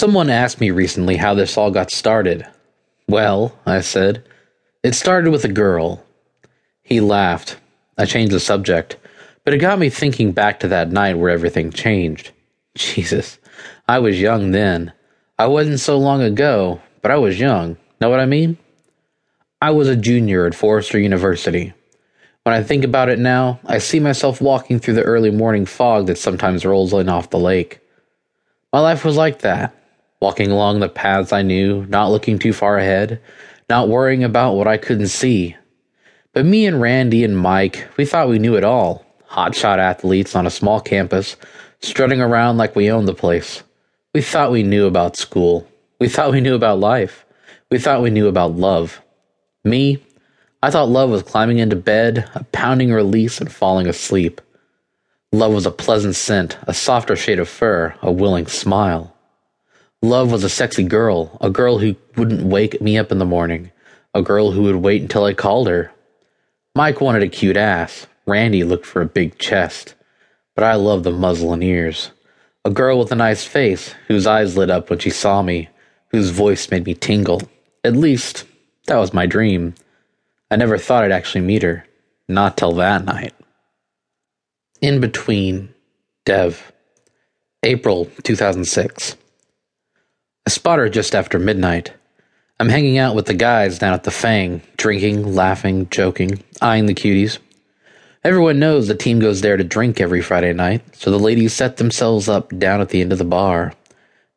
Someone asked me recently how this all got started. Well, I said, it started with a girl. He laughed. I changed the subject, but it got me thinking back to that night where everything changed. Jesus, I was young then. I wasn't so long ago, but I was young. Know what I mean? I was a junior at Forester University. When I think about it now, I see myself walking through the early morning fog that sometimes rolls in off the lake. My life was like that walking along the paths I knew, not looking too far ahead, not worrying about what I couldn't see. But me and Randy and Mike, we thought we knew it all. Hotshot athletes on a small campus, strutting around like we owned the place. We thought we knew about school. We thought we knew about life. We thought we knew about love. Me, I thought love was climbing into bed, a pounding release, and falling asleep. Love was a pleasant scent, a softer shade of fur, a willing smile. Love was a sexy girl, a girl who wouldn't wake me up in the morning, a girl who would wait until I called her. Mike wanted a cute ass. Randy looked for a big chest. But I loved the muslin ears. A girl with a nice face, whose eyes lit up when she saw me, whose voice made me tingle. At least, that was my dream. I never thought I'd actually meet her. Not till that night. In between, Dev. April 2006. I spot her just after midnight. I'm hanging out with the guys down at the Fang, drinking, laughing, joking, eyeing the cuties. Everyone knows the team goes there to drink every Friday night, so the ladies set themselves up down at the end of the bar.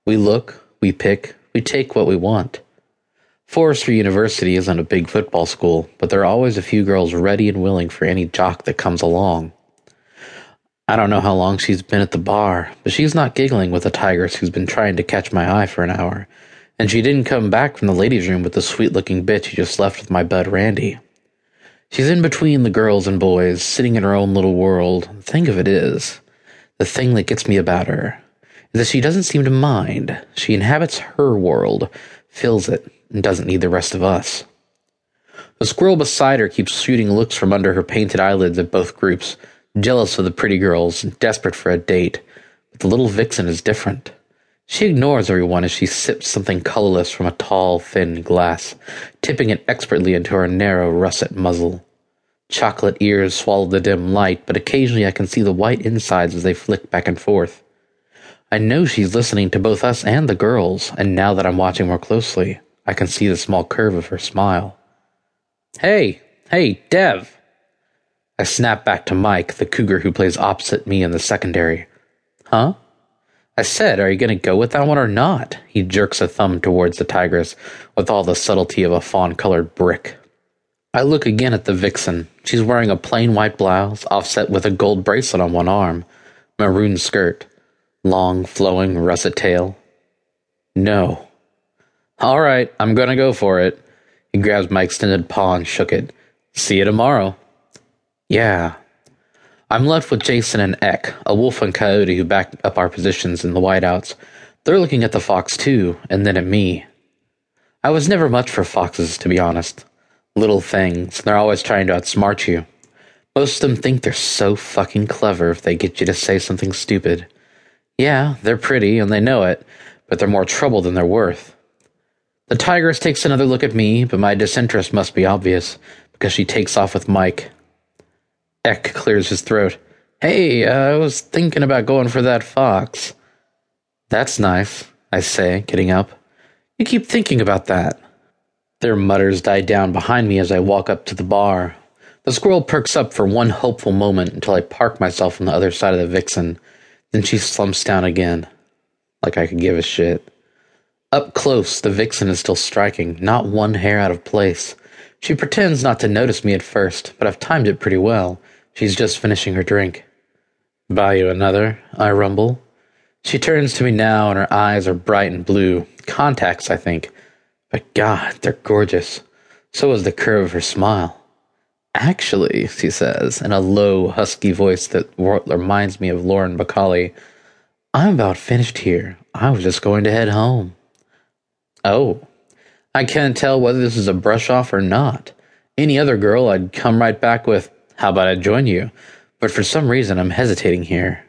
We look, we pick, we take what we want. Forester University isn't a big football school, but there are always a few girls ready and willing for any jock that comes along. I don't know how long she's been at the bar, but she's not giggling with a tigress who's been trying to catch my eye for an hour, and she didn't come back from the ladies' room with the sweet looking bitch who just left with my bud Randy. She's in between the girls and boys, sitting in her own little world. The thing of it is, the thing that gets me about her is that she doesn't seem to mind. She inhabits her world, fills it, and doesn't need the rest of us. The squirrel beside her keeps shooting looks from under her painted eyelids at both groups jealous of the pretty girls, desperate for a date. But the little vixen is different. She ignores everyone as she sips something colorless from a tall, thin glass, tipping it expertly into her narrow, russet muzzle. Chocolate ears swallow the dim light, but occasionally I can see the white insides as they flick back and forth. I know she's listening to both us and the girls, and now that I'm watching more closely, I can see the small curve of her smile. Hey, hey, Dev! I snap back to Mike, the cougar who plays opposite me in the secondary. Huh? I said, Are you going to go with that one or not? He jerks a thumb towards the tigress with all the subtlety of a fawn colored brick. I look again at the vixen. She's wearing a plain white blouse, offset with a gold bracelet on one arm, maroon skirt, long, flowing russet tail. No. All right, I'm going to go for it. He grabs my extended paw and shook it. See you tomorrow. Yeah. I'm left with Jason and Eck, a wolf and coyote who back up our positions in the whiteouts. They're looking at the fox too, and then at me. I was never much for foxes, to be honest. Little things, they're always trying to outsmart you. Most of them think they're so fucking clever if they get you to say something stupid. Yeah, they're pretty and they know it, but they're more trouble than they're worth. The tigress takes another look at me, but my disinterest must be obvious, because she takes off with Mike. Eck clears his throat. Hey, uh, I was thinking about going for that fox. That's nice, I say, getting up. You keep thinking about that. Their mutters die down behind me as I walk up to the bar. The squirrel perks up for one hopeful moment until I park myself on the other side of the vixen. Then she slumps down again. Like I could give a shit. Up close, the vixen is still striking, not one hair out of place. She pretends not to notice me at first, but I've timed it pretty well. She's just finishing her drink. Buy you another, I rumble. She turns to me now, and her eyes are bright and blue. Contacts, I think. But God, they're gorgeous. So is the curve of her smile. Actually, she says, in a low, husky voice that reminds me of Lauren Bacall, I'm about finished here. I was just going to head home. Oh. I can't tell whether this is a brush off or not. Any other girl, I'd come right back with, how about I join you? But for some reason, I'm hesitating here.